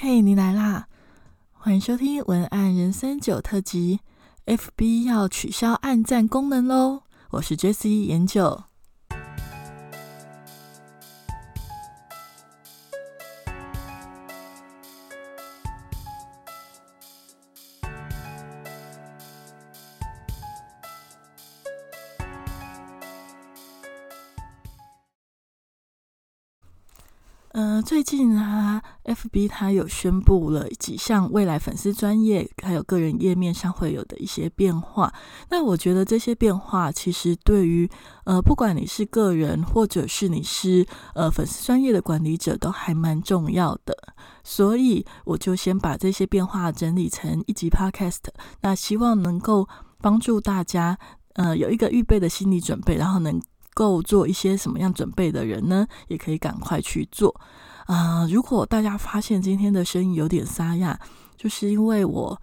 嘿，你来啦！欢迎收听文案人生九特辑。FB 要取消暗赞功能喽！我是 Jessie 研究。呃，最近啊，FB 它有宣布了几项未来粉丝专业还有个人页面上会有的一些变化。那我觉得这些变化其实对于呃，不管你是个人或者是你是呃粉丝专业的管理者，都还蛮重要的。所以我就先把这些变化整理成一集 Podcast，那希望能够帮助大家呃有一个预备的心理准备，然后能。够做一些什么样准备的人呢？也可以赶快去做啊！如果大家发现今天的声音有点沙哑，就是因为我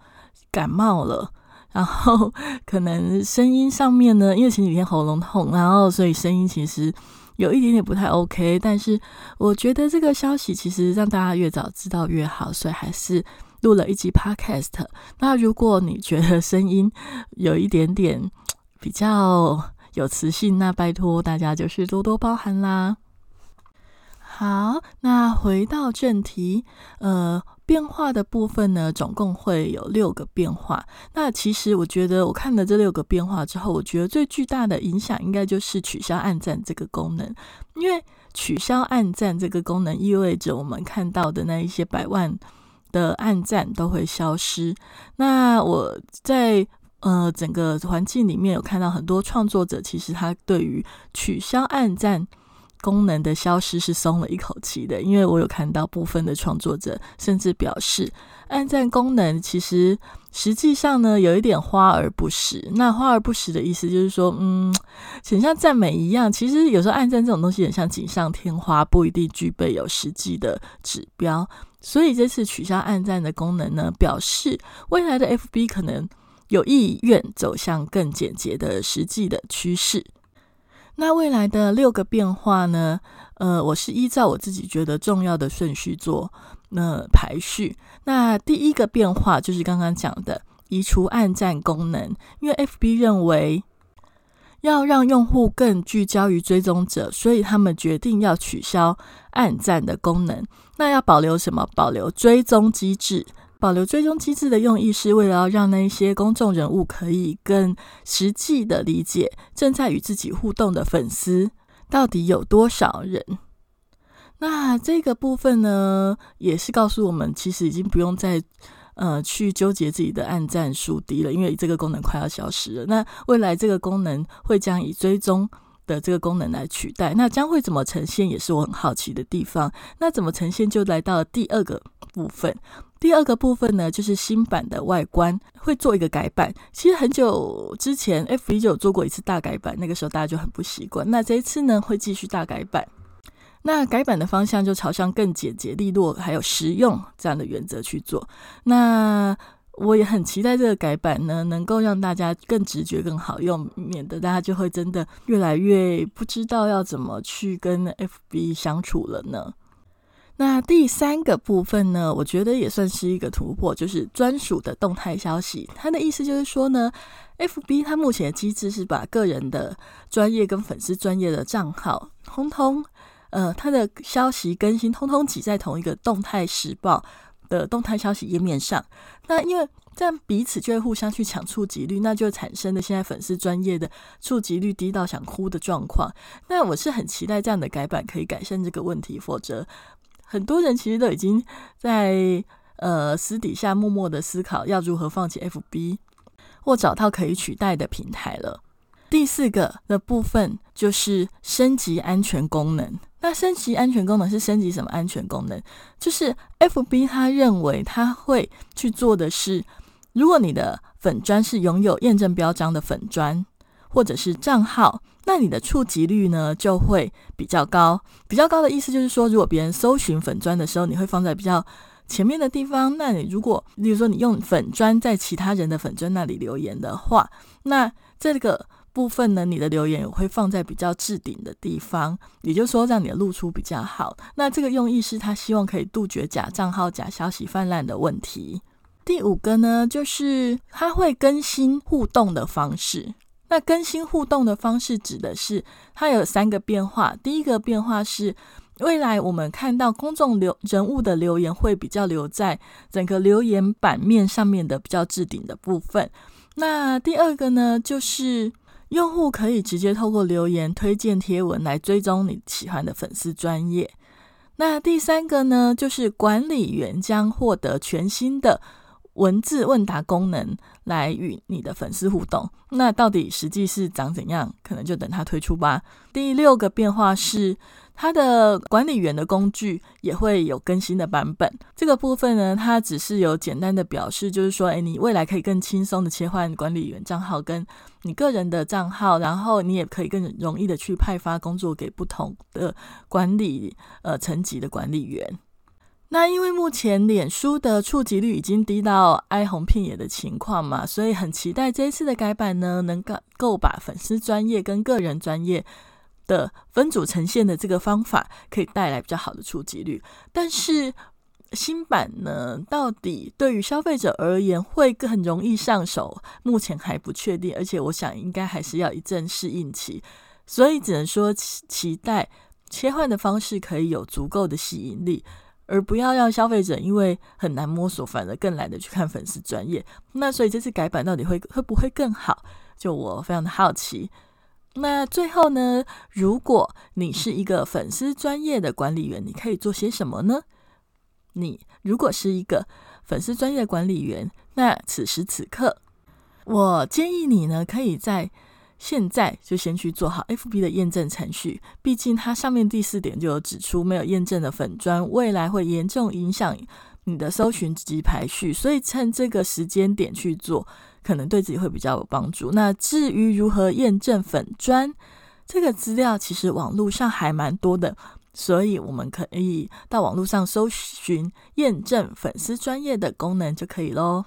感冒了，然后可能声音上面呢，因为前几天喉咙痛，然后所以声音其实有一点点不太 OK。但是我觉得这个消息其实让大家越早知道越好，所以还是录了一集 Podcast。那如果你觉得声音有一点点比较，有磁性，那拜托大家就是多多包涵啦。好，那回到正题，呃，变化的部分呢，总共会有六个变化。那其实我觉得，我看了这六个变化之后，我觉得最巨大的影响应该就是取消暗赞这个功能，因为取消暗赞这个功能意味着我们看到的那一些百万的暗赞都会消失。那我在。呃，整个环境里面有看到很多创作者，其实他对于取消暗赞功能的消失是松了一口气的，因为我有看到部分的创作者甚至表示，暗赞功能其实实际上呢有一点花而不实。那花而不实的意思就是说，嗯，很像赞美一样，其实有时候暗赞这种东西很像锦上添花，不一定具备有实际的指标。所以这次取消暗赞的功能呢，表示未来的 FB 可能。有意愿走向更简洁的实际的趋势。那未来的六个变化呢？呃，我是依照我自己觉得重要的顺序做那排序。那第一个变化就是刚刚讲的移除暗赞功能，因为 FB 认为要让用户更聚焦于追踪者，所以他们决定要取消暗赞的功能。那要保留什么？保留追踪机制。保留追踪机制的用意是为了要让那些公众人物可以更实际的理解正在与自己互动的粉丝到底有多少人。那这个部分呢，也是告诉我们，其实已经不用再呃去纠结自己的暗赞数低了，因为这个功能快要消失了。那未来这个功能会将以追踪的这个功能来取代，那将会怎么呈现，也是我很好奇的地方。那怎么呈现，就来到了第二个部分。第二个部分呢，就是新版的外观会做一个改版。其实很久之前，F 一就有做过一次大改版，那个时候大家就很不习惯。那这一次呢，会继续大改版。那改版的方向就朝向更简洁利落，还有实用这样的原则去做。那我也很期待这个改版呢，能够让大家更直觉、更好用，免得大家就会真的越来越不知道要怎么去跟 FB 相处了呢。那第三个部分呢，我觉得也算是一个突破，就是专属的动态消息。它的意思就是说呢，FB 它目前的机制是把个人的专业跟粉丝专业的账号，通通呃，它的消息更新通通挤在同一个动态时报的动态消息页面上。那因为这样彼此就会互相去抢触及率，那就产生了现在粉丝专业的触及率低到想哭的状况。那我是很期待这样的改版可以改善这个问题，否则。很多人其实都已经在呃私底下默默的思考要如何放弃 FB 或找到可以取代的平台了。第四个的部分就是升级安全功能。那升级安全功能是升级什么安全功能？就是 FB 他认为他会去做的是，如果你的粉砖是拥有验证标章的粉砖。或者是账号，那你的触及率呢就会比较高。比较高的意思就是说，如果别人搜寻粉砖的时候，你会放在比较前面的地方。那你如果，例如说你用粉砖在其他人的粉砖那里留言的话，那这个部分呢，你的留言也会放在比较置顶的地方，也就是说让你的露出比较好。那这个用意是他希望可以杜绝假账号、假消息泛滥的问题。第五个呢，就是他会更新互动的方式。那更新互动的方式指的是它有三个变化。第一个变化是，未来我们看到公众留人物的留言会比较留在整个留言版面上面的比较置顶的部分。那第二个呢，就是用户可以直接透过留言推荐贴文来追踪你喜欢的粉丝专业。那第三个呢，就是管理员将获得全新的。文字问答功能来与你的粉丝互动，那到底实际是长怎样？可能就等它推出吧。第六个变化是，它的管理员的工具也会有更新的版本。这个部分呢，它只是有简单的表示，就是说，诶，你未来可以更轻松的切换管理员账号跟你个人的账号，然后你也可以更容易的去派发工作给不同的管理呃层级的管理员。那因为目前脸书的触及率已经低到哀鸿遍野的情况嘛，所以很期待这一次的改版呢，能够够把粉丝专业跟个人专业的分组呈现的这个方法，可以带来比较好的触及率。但是新版呢，到底对于消费者而言会更容易上手，目前还不确定，而且我想应该还是要一阵适应期，所以只能说期期待切换的方式可以有足够的吸引力。而不要让消费者因为很难摸索，反而更懒得去看粉丝专业。那所以这次改版到底会会不会更好？就我非常的好奇。那最后呢，如果你是一个粉丝专业的管理员，你可以做些什么呢？你如果是一个粉丝专业管理员，那此时此刻，我建议你呢，可以在。现在就先去做好 FB 的验证程序，毕竟它上面第四点就有指出，没有验证的粉砖未来会严重影响你的搜寻及排序，所以趁这个时间点去做，可能对自己会比较有帮助。那至于如何验证粉砖，这个资料其实网络上还蛮多的，所以我们可以到网络上搜寻验证粉丝专业的功能就可以喽。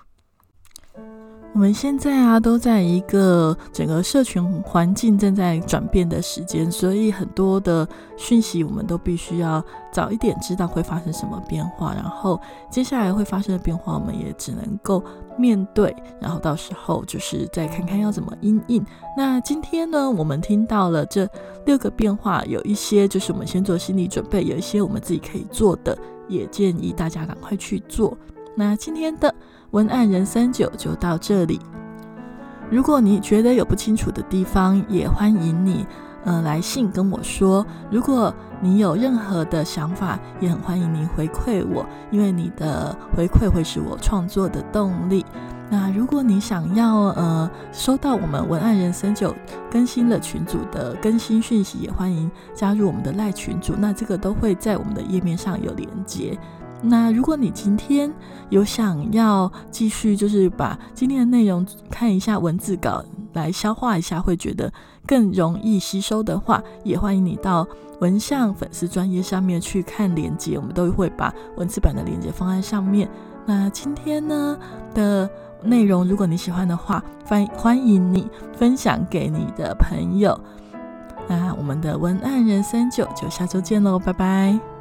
我们现在啊，都在一个整个社群环境正在转变的时间，所以很多的讯息我们都必须要早一点知道会发生什么变化，然后接下来会发生的变化，我们也只能够面对，然后到时候就是再看看要怎么应应。那今天呢，我们听到了这六个变化，有一些就是我们先做心理准备，有一些我们自己可以做的，也建议大家赶快去做。那今天的。文案人三九就到这里。如果你觉得有不清楚的地方，也欢迎你呃来信跟我说。如果你有任何的想法，也很欢迎您回馈我，因为你的回馈会是我创作的动力。那如果你想要呃收到我们文案人三九更新了群组的更新讯息，也欢迎加入我们的赖群组。那这个都会在我们的页面上有连接。那如果你今天有想要继续，就是把今天的内容看一下文字稿来消化一下，会觉得更容易吸收的话，也欢迎你到文相粉丝专业上面去看连接，我们都会把文字版的连接放在上面。那今天呢的内容，如果你喜欢的话，欢欢迎你分享给你的朋友。那我们的文案人三九就下周见喽，拜拜。